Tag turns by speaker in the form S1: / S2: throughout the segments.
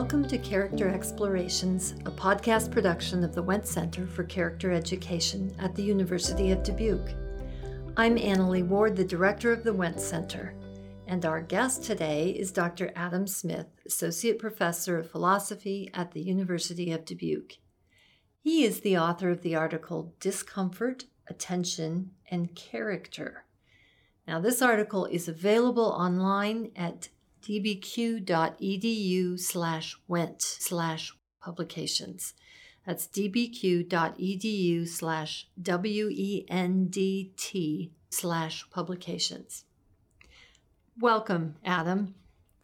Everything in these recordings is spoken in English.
S1: Welcome to Character Explorations, a podcast production of the Wendt Center for Character Education at the University of Dubuque. I'm Annalee Ward, the director of the Wendt Center, and our guest today is Dr. Adam Smith, Associate Professor of Philosophy at the University of Dubuque. He is the author of the article Discomfort, Attention, and Character. Now, this article is available online at dbq.edu slash wendt slash publications. That's dbq.edu slash W-E-N-D-T slash publications. Welcome, Adam.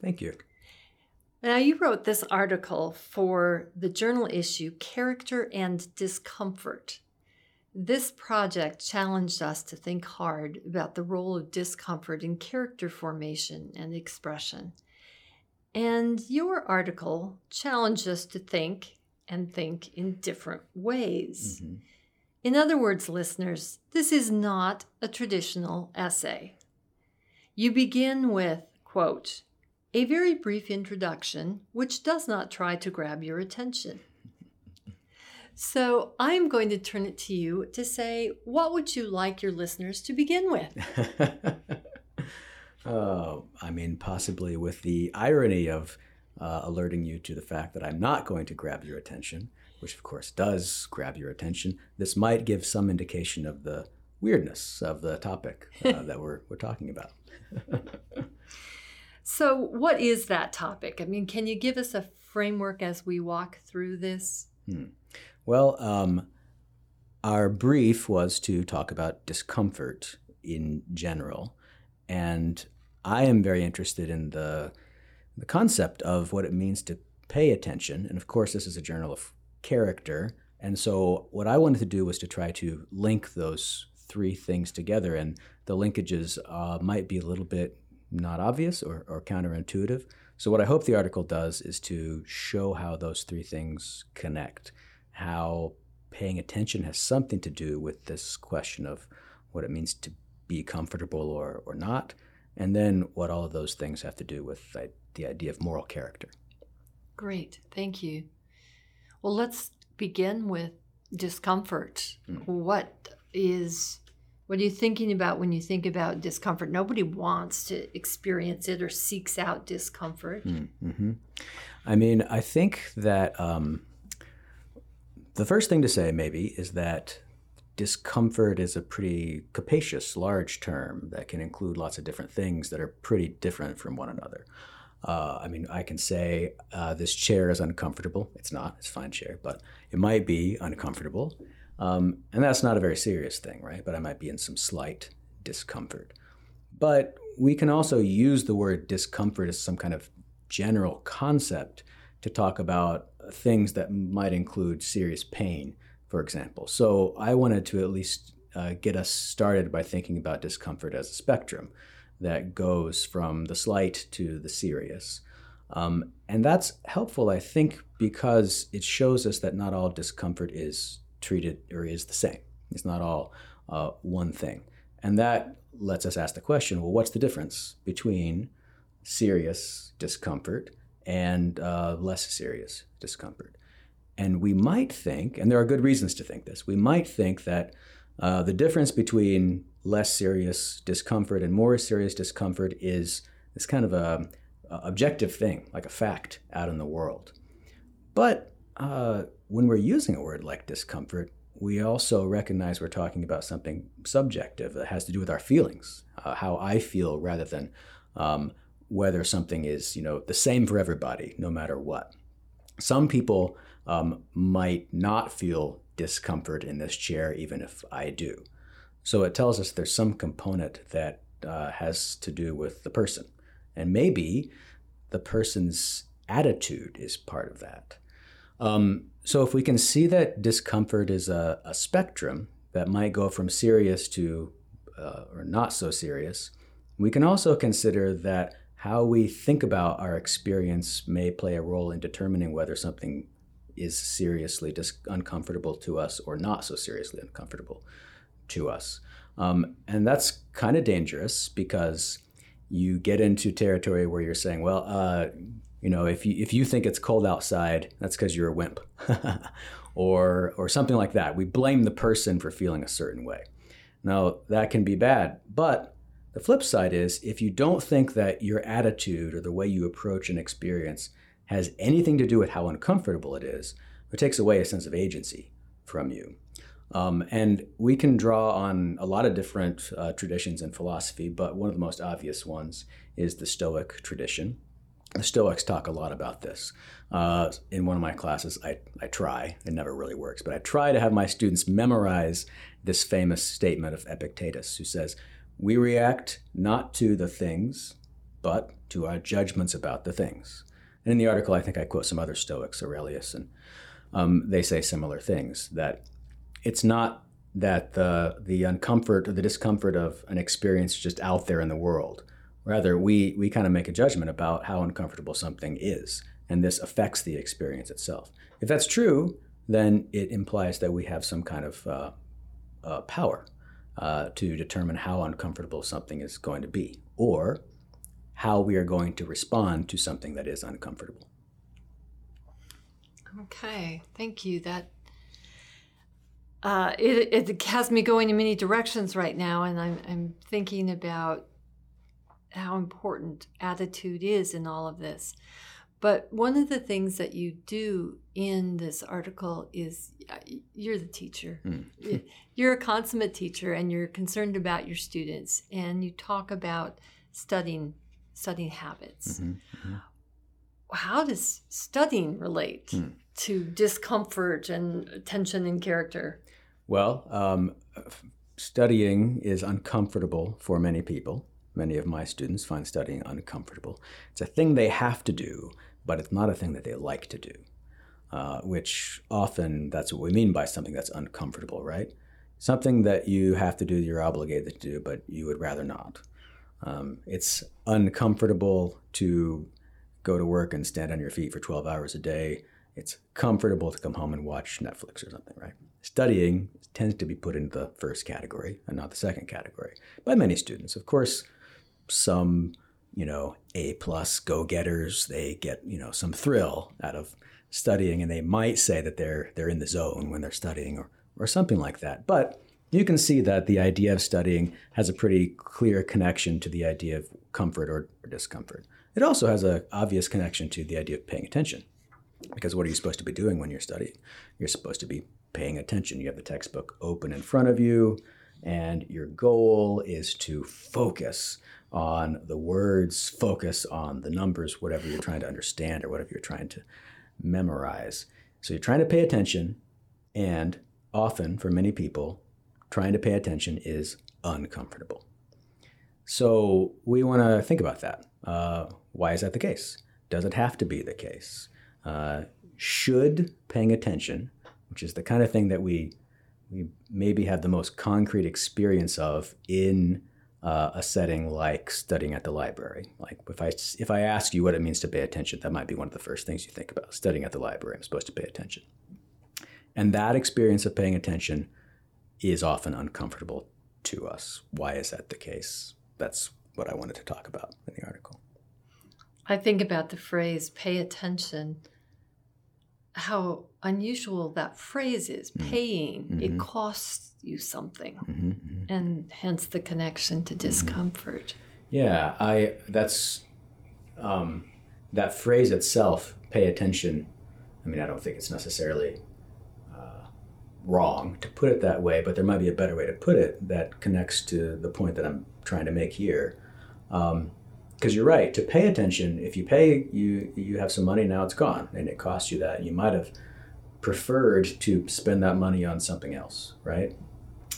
S2: Thank you.
S1: Now, you wrote this article for the journal issue Character and Discomfort. This project challenged us to think hard about the role of discomfort in character formation and expression. And your article challenged us to think and think in different ways. Mm-hmm. In other words, listeners, this is not a traditional essay. You begin with, quote, a very brief introduction which does not try to grab your attention. So I'm going to turn it to you to say, what would you like your listeners to begin with?
S2: uh, I mean, possibly with the irony of uh, alerting you to the fact that I'm not going to grab your attention, which of course does grab your attention. This might give some indication of the weirdness of the topic uh, that we're, we're talking about.
S1: so, what is that topic? I mean, can you give us a framework as we walk through this? Hmm.
S2: Well, um, our brief was to talk about discomfort in general. And I am very interested in the, the concept of what it means to pay attention. And of course, this is a journal of character. And so, what I wanted to do was to try to link those three things together. And the linkages uh, might be a little bit not obvious or, or counterintuitive. So, what I hope the article does is to show how those three things connect how paying attention has something to do with this question of what it means to be comfortable or, or not, and then what all of those things have to do with the, the idea of moral character.
S1: Great, thank you. Well, let's begin with discomfort. Mm. What is what are you thinking about when you think about discomfort? Nobody wants to experience it or seeks out discomfort. Mm, mm-hmm.
S2: I mean, I think that um, the first thing to say, maybe, is that discomfort is a pretty capacious, large term that can include lots of different things that are pretty different from one another. Uh, I mean, I can say uh, this chair is uncomfortable. It's not, it's a fine chair, but it might be uncomfortable. Um, and that's not a very serious thing, right? But I might be in some slight discomfort. But we can also use the word discomfort as some kind of general concept to talk about things that might include serious pain, for example. So I wanted to at least uh, get us started by thinking about discomfort as a spectrum that goes from the slight to the serious. Um, and that's helpful, I think, because it shows us that not all discomfort is treated or is the same. It's not all uh, one thing. And that lets us ask the question well, what's the difference between serious discomfort and uh, less serious discomfort. And we might think, and there are good reasons to think this, we might think that uh, the difference between less serious discomfort and more serious discomfort is this kind of a, a objective thing, like a fact out in the world. But uh, when we're using a word like discomfort, we also recognize we're talking about something subjective that has to do with our feelings, uh, how I feel rather than um, whether something is you know the same for everybody no matter what. Some people um, might not feel discomfort in this chair even if i do. So it tells us there's some component that uh, has to do with the person. And maybe the person's attitude is part of that. Um, so if we can see that discomfort is a, a spectrum that might go from serious to uh, or not so serious we can also consider that how we think about our experience may play a role in determining whether something is seriously dis- uncomfortable to us or not so seriously uncomfortable to us. Um, and that's kind of dangerous because you get into territory where you're saying, well, uh, You know, if you if you think it's cold outside, that's because you're a wimp, or or something like that. We blame the person for feeling a certain way. Now that can be bad, but the flip side is if you don't think that your attitude or the way you approach an experience has anything to do with how uncomfortable it is, it takes away a sense of agency from you. Um, and we can draw on a lot of different uh, traditions in philosophy, but one of the most obvious ones is the Stoic tradition. The Stoics talk a lot about this. Uh, in one of my classes, I, I try, it never really works, but I try to have my students memorize this famous statement of Epictetus, who says, We react not to the things, but to our judgments about the things. And in the article, I think I quote some other Stoics, Aurelius, and um, they say similar things that it's not that the the uncomfort or the discomfort of an experience just out there in the world. Rather, we we kind of make a judgment about how uncomfortable something is, and this affects the experience itself. If that's true, then it implies that we have some kind of uh, uh, power uh, to determine how uncomfortable something is going to be, or how we are going to respond to something that is uncomfortable.
S1: Okay, thank you. That uh, it, it has me going in many directions right now, and I'm, I'm thinking about how important attitude is in all of this. But one of the things that you do in this article is uh, you're the teacher. Mm. you're a consummate teacher and you're concerned about your students and you talk about studying studying habits. Mm-hmm, mm-hmm. How does studying relate mm. to discomfort and tension in character?
S2: Well, um, studying is uncomfortable for many people. Many of my students find studying uncomfortable. It's a thing they have to do, but it's not a thing that they like to do, uh, which often that's what we mean by something that's uncomfortable, right? Something that you have to do, you're obligated to do, but you would rather not. Um, it's uncomfortable to go to work and stand on your feet for 12 hours a day. It's comfortable to come home and watch Netflix or something, right? Studying tends to be put into the first category and not the second category by many students. Of course, some, you know, A plus go getters, they get, you know, some thrill out of studying and they might say that they're they're in the zone when they're studying or, or something like that. But you can see that the idea of studying has a pretty clear connection to the idea of comfort or, or discomfort. It also has an obvious connection to the idea of paying attention. Because what are you supposed to be doing when you're studying? You're supposed to be paying attention. You have the textbook open in front of you, and your goal is to focus on the words, focus on the numbers, whatever you're trying to understand or whatever you're trying to memorize. So you're trying to pay attention, and often for many people, trying to pay attention is uncomfortable. So we want to think about that. Uh, why is that the case? Does it have to be the case? Uh, should paying attention which is the kind of thing that we we maybe have the most concrete experience of in uh, a setting like studying at the library. Like if I if I ask you what it means to pay attention, that might be one of the first things you think about. Studying at the library, I'm supposed to pay attention, and that experience of paying attention is often uncomfortable to us. Why is that the case? That's what I wanted to talk about in the article.
S1: I think about the phrase "pay attention." How unusual that phrase is mm-hmm. paying mm-hmm. it costs you something mm-hmm. mm-hmm. and hence the connection to mm-hmm. discomfort
S2: yeah i that's um, that phrase itself pay attention i mean i don't think it's necessarily uh, wrong to put it that way but there might be a better way to put it that connects to the point that i'm trying to make here um, because you're right to pay attention if you pay you you have some money now it's gone and it costs you that. You might have preferred to spend that money on something else right?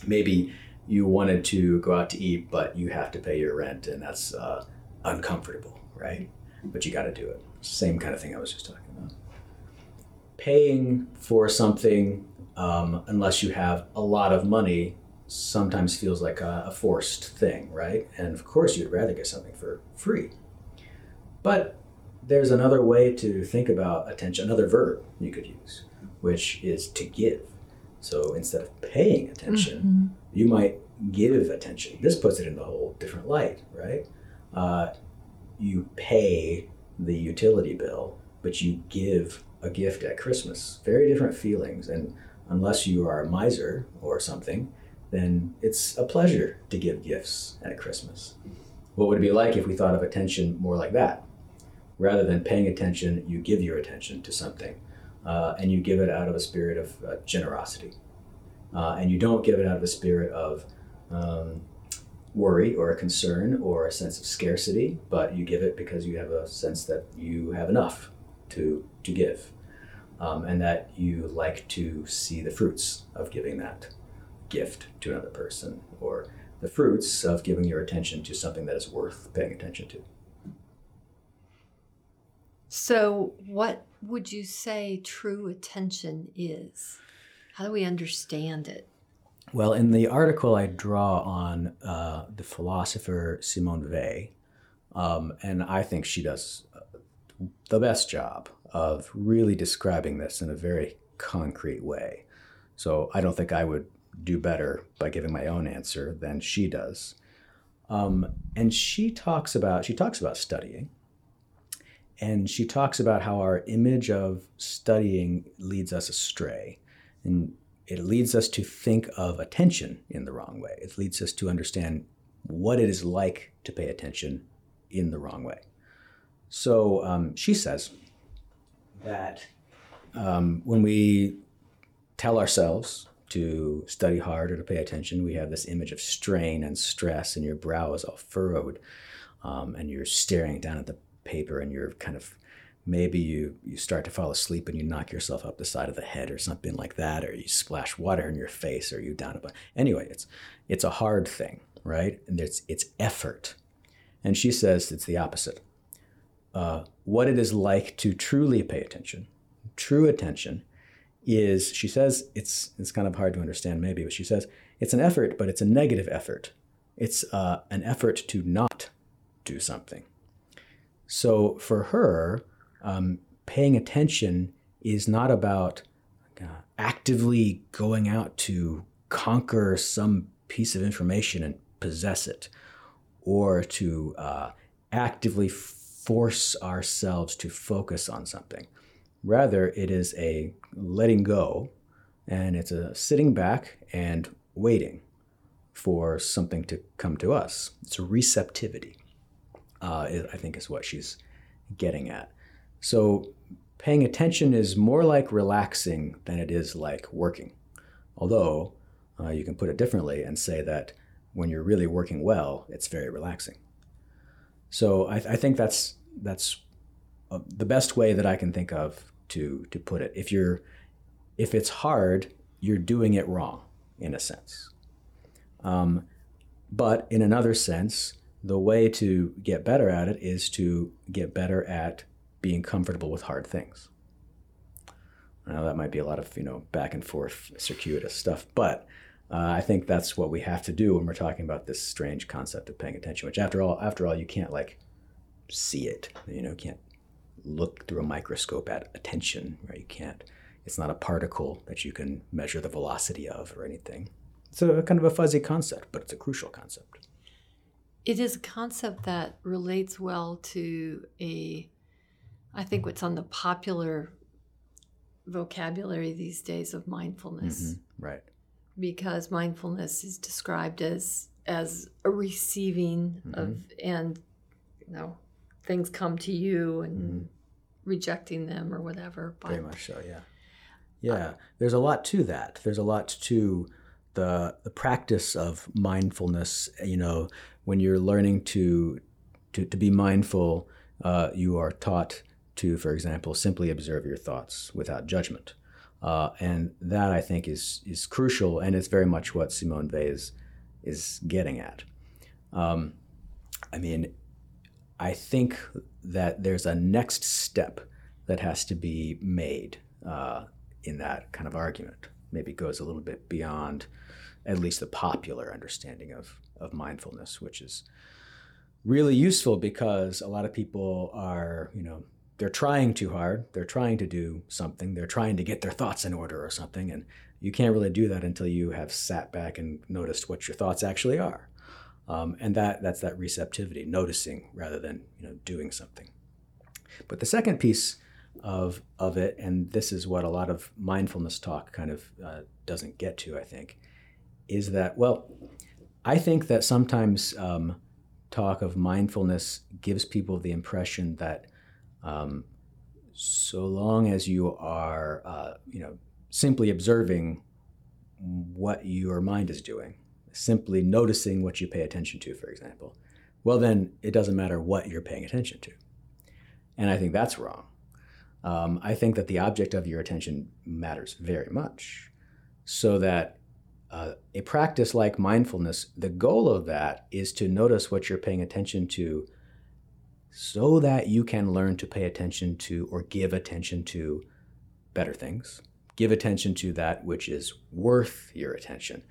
S2: Maybe you wanted to go out to eat but you have to pay your rent and that's uh, uncomfortable right? But you got to do it. Same kind of thing i was just talking about. Paying for something um, unless you have a lot of money sometimes feels like a, a, forced thing, right? And of course, you'd rather get something for free. But there's another way to think about attention, another verb you could use, which is to give. So instead of paying attention, mm-hmm. you might give attention. This puts it in a whole different light, right? Uh, you pay the utility bill, but you give a gift at Christmas. Very different feelings. And unless you are a miser or something, then it's a pleasure to give gifts at Christmas. What would it be like if we thought of attention more like that? Rather than paying attention, you give your attention to something, uh, and you give it out of a spirit of uh, generosity. Uh, and you don't give it out of a spirit of um, worry or a concern or a sense of scarcity, but you give it because you have a sense that you have enough to, to give, um, and that you like to see the fruits of giving that gift to another person, or the fruits of giving your attention to something that is worth paying attention to.
S1: So, what would you say true attention is? How do we understand it?
S2: Well, in the article, I draw on uh, the philosopher Simone Weil, um, and I think she does uh, the best job of really describing this in a very concrete way. So I don't think I would do better by giving my own answer than she does. Um, and she talks about she talks about studying, and she talks about how our image of studying leads us astray, and it leads us to think of attention in the wrong way. It leads us to understand what it is like to pay attention in the wrong way. So um, she says that um, when we tell ourselves to study hard or to pay attention, we have this image of strain and stress, and your brow is all furrowed, um, and you're staring down at the paper, and you're kind of maybe you you start to fall asleep and you knock yourself up the side of the head or something like that, or you splash water in your face, or you down a. Anyway, it's it's a hard thing, right? And it's it's effort, and she says it's the opposite. Uh, what it is like to truly pay attention, true attention, is she says it's it's kind of hard to understand maybe, but she says it's an effort, but it's a negative effort. It's uh, an effort to not do something. So for her, um, paying attention is not about uh, actively going out to conquer some piece of information and possess it, or to uh, actively force ourselves to focus on something. Rather, it is a letting go and it's a sitting back and waiting for something to come to us. It's a receptivity, uh, I think, is what she's getting at. So, paying attention is more like relaxing than it is like working. Although, uh, you can put it differently and say that when you're really working well, it's very relaxing. So, I, I think that's that's the best way that I can think of to to put it. If you're if it's hard, you're doing it wrong in a sense. Um, but in another sense, the way to get better at it is to get better at being comfortable with hard things. Now that might be a lot of you know back and forth circuitous stuff, but uh, I think that's what we have to do when we're talking about this strange concept of paying attention. Which, after all, after all, you can't like see it. You know, can't look through a microscope at attention, right? You can't. It's not a particle that you can measure the velocity of or anything. It's a kind of a fuzzy concept, but it's a crucial concept.
S1: It is a concept that relates well to a, I think, what's on the popular vocabulary these days of mindfulness.
S2: Mm-hmm. Right.
S1: Because mindfulness is described as as a receiving mm-hmm. of and you know things come to you and mm-hmm. rejecting them or whatever.
S2: But, Very much so, yeah. Yeah, uh, there's a lot to that. There's a lot to the the practice of mindfulness. You know, when you're learning to to, to be mindful, uh, you are taught to, for example, simply observe your thoughts without judgment. Uh, and that I think is is crucial, and it's very much what Simone Weil is is getting at. Um, I mean, I think that there's a next step that has to be made uh, in that kind of argument. Maybe goes a little bit beyond at least the popular understanding of, of mindfulness, which is really useful because a lot of people are, you know, they're trying too hard. They're trying to do something. They're trying to get their thoughts in order or something. And you can't really do that until you have sat back and noticed what your thoughts actually are. Um, and that that's that receptivity, noticing rather than you know doing something. But the second piece of of it, and this is what a lot of mindfulness talk kind of uh, doesn't get to, I think, is that well, I think that sometimes um, talk of mindfulness gives people the impression that um, so long as you are, uh, you know, simply observing what your mind is doing, simply noticing what you pay attention to, for example, well, then it doesn't matter what you're paying attention to. And I think that's wrong. Um, I think that the object of your attention matters very much. So that uh, a practice like mindfulness, the goal of that is to notice what you're paying attention to so that you can learn to pay attention to or give attention to better things. Give attention to that which is worth your attention.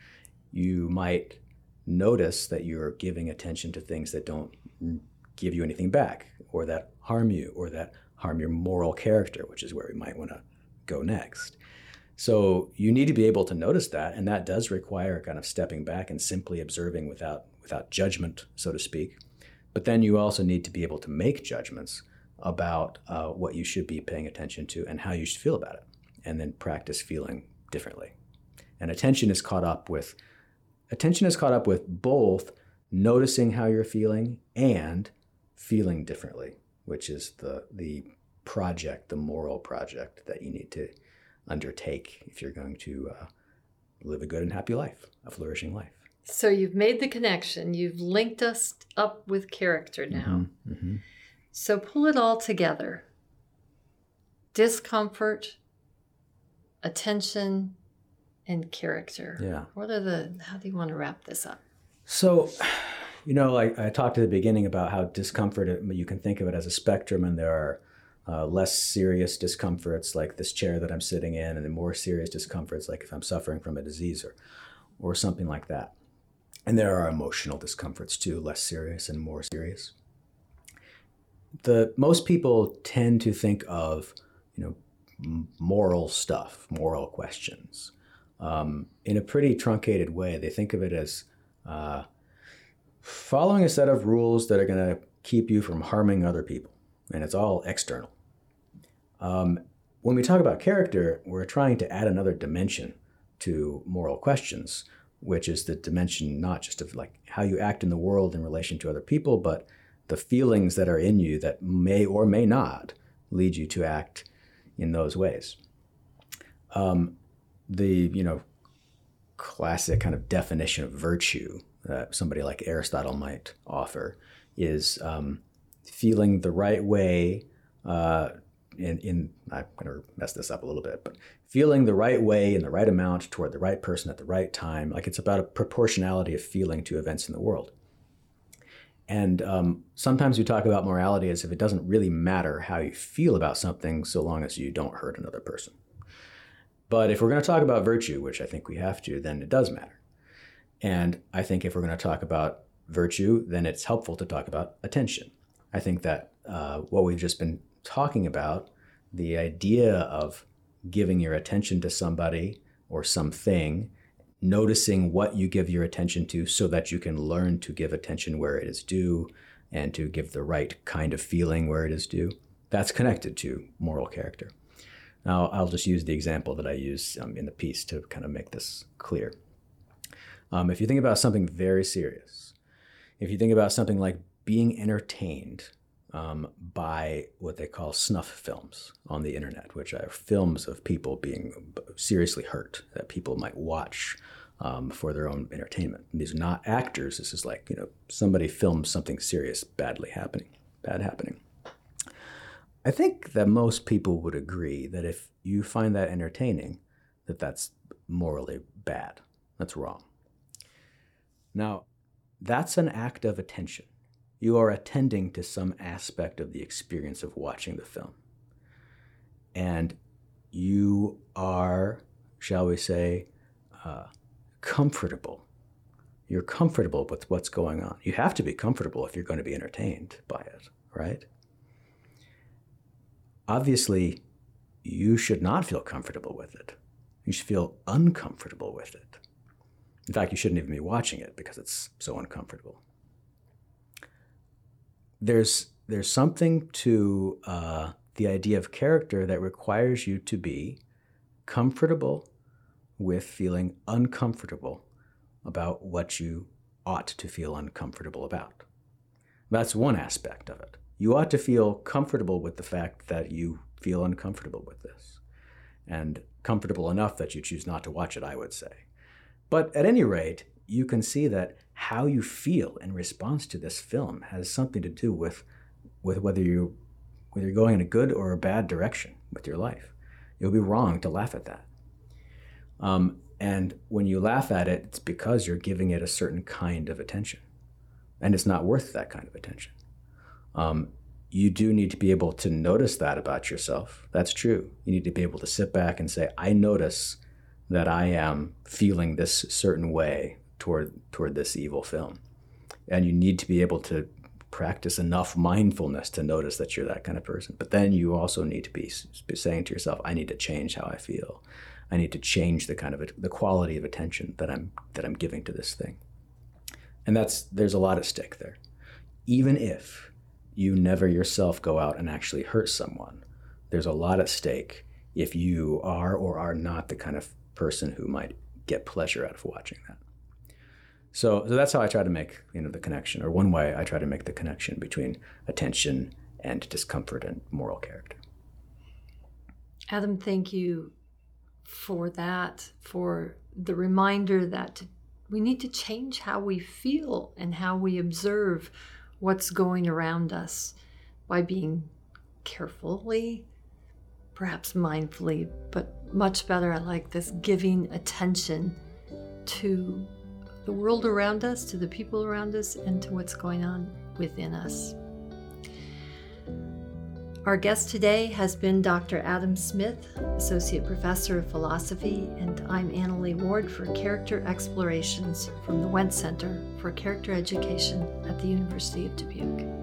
S2: You might notice that you're giving attention to things that don't give you anything back, or that harm you, or that harm your moral character, which is where we might want to go next. So you need to be able to notice that, and that does require kind of stepping back and simply observing without without judgment, so to speak. But then you also need to be able to make judgments about uh, what you should be paying attention to and how you should feel about it, and then practice feeling differently. And attention is caught up with attention is caught up with both noticing how you're feeling and feeling differently, which is the the project, the moral project that you need to undertake if you're going to uh, live a good and happy life, a flourishing life.
S1: So you've made the connection. You've linked us up with character now.
S2: Mm-hmm, mm-hmm.
S1: So pull it all together discomfort, attention, and character.
S2: Yeah.
S1: What are the, how do you want to wrap this up?
S2: So, you know, like I talked at the beginning about how discomfort, you can think of it as a spectrum, and there are uh, less serious discomforts like this chair that I'm sitting in, and then more serious discomforts like if I'm suffering from a disease or, or something like that. And there are emotional discomforts too, less serious and more serious. The most people tend to think of, you know, moral stuff, moral questions, um, in a pretty truncated way. They think of it as uh, following a set of rules that are going to keep you from harming other people, and it's all external. Um, when we talk about character, we're trying to add another dimension to moral questions which is the dimension not just of like how you act in the world in relation to other people, but the feelings that are in you that may or may not lead you to act in those ways. Um, the you know classic kind of definition of virtue that somebody like Aristotle might offer is um, feeling the right way uh, in, in I'm going to mess this up a little bit, but feeling the right way in the right amount toward the right person at the right time. Like it's about a proportionality of feeling to events in the world. And um, sometimes we talk about morality as if it doesn't really matter how you feel about something so long as you don't hurt another person. But if we're going to talk about virtue, which I think we have to, then it does matter. And I think if we're going to talk about virtue, then it's helpful to talk about attention. I think that uh, what we've just been talking about, the idea of giving your attention to somebody or something, noticing what you give your attention to so that you can learn to give attention where it is due and to give the right kind of feeling where it is due. That's connected to moral character. Now, I'll just use the example that I use um, in the piece to kind of make this clear. Um, if you think about something very serious, if you think about something like being entertained um, by what they call snuff films on the internet, which are films of people being seriously hurt that people might watch um, for their own entertainment. And these are not actors. This is like you know somebody films something serious badly happening, bad happening. I think that most people would agree that if you find that entertaining, that that's morally bad. That's wrong. Now, that's an act of attention you are attending to some aspect of the experience of watching the film. And you are, shall we say, uh, comfortable. You're comfortable with what's going on. You have to be comfortable if you're going to be entertained by it, right? Obviously, you should not feel comfortable with it. You should feel uncomfortable with it. In fact, you shouldn't even be watching it because it's so uncomfortable there's there's something to uh, the idea of character that requires you to be comfortable with feeling uncomfortable about what you ought to feel uncomfortable about. That's one aspect of it. You ought to feel comfortable with the fact that you feel uncomfortable with this, and comfortable enough that you choose not to watch it, I would say. But at any rate, you can see that how you feel in response to this film has something to do with, with whether you whether you're going in a good or a bad direction with your life. It would be wrong to laugh at that. Um, and when you laugh at it, it's because you're giving it a certain kind of attention. And it's not worth that kind of attention. Um, you do need to be able to notice that about yourself. That's true. You need to be able to sit back and say, I notice that I am feeling this certain way toward toward this evil film. And you need to be able to practice enough mindfulness to notice that you're that kind of person. But then you also need to be saying to yourself, I need to change how I feel. I need to change the kind of the quality of attention that I'm that I'm giving to this thing. And that's there's a lot at stake there. Even if you never yourself go out and actually hurt someone, there's a lot at stake if you are or are not the kind of person who might get pleasure out of watching that. So, so that's how I try to make you know the connection, or one way I try to make the connection between attention and discomfort and moral character.
S1: Adam, thank you for that, for the reminder that we need to change how we feel and how we observe what's going around us by being carefully, perhaps mindfully, but much better, I like this giving attention to the world around us, to the people around us, and to what's going on within us. Our guest today has been Dr. Adam Smith, Associate Professor of Philosophy, and I'm Annalee Ward for Character Explorations from the Wendt Center for Character Education at the University of Dubuque.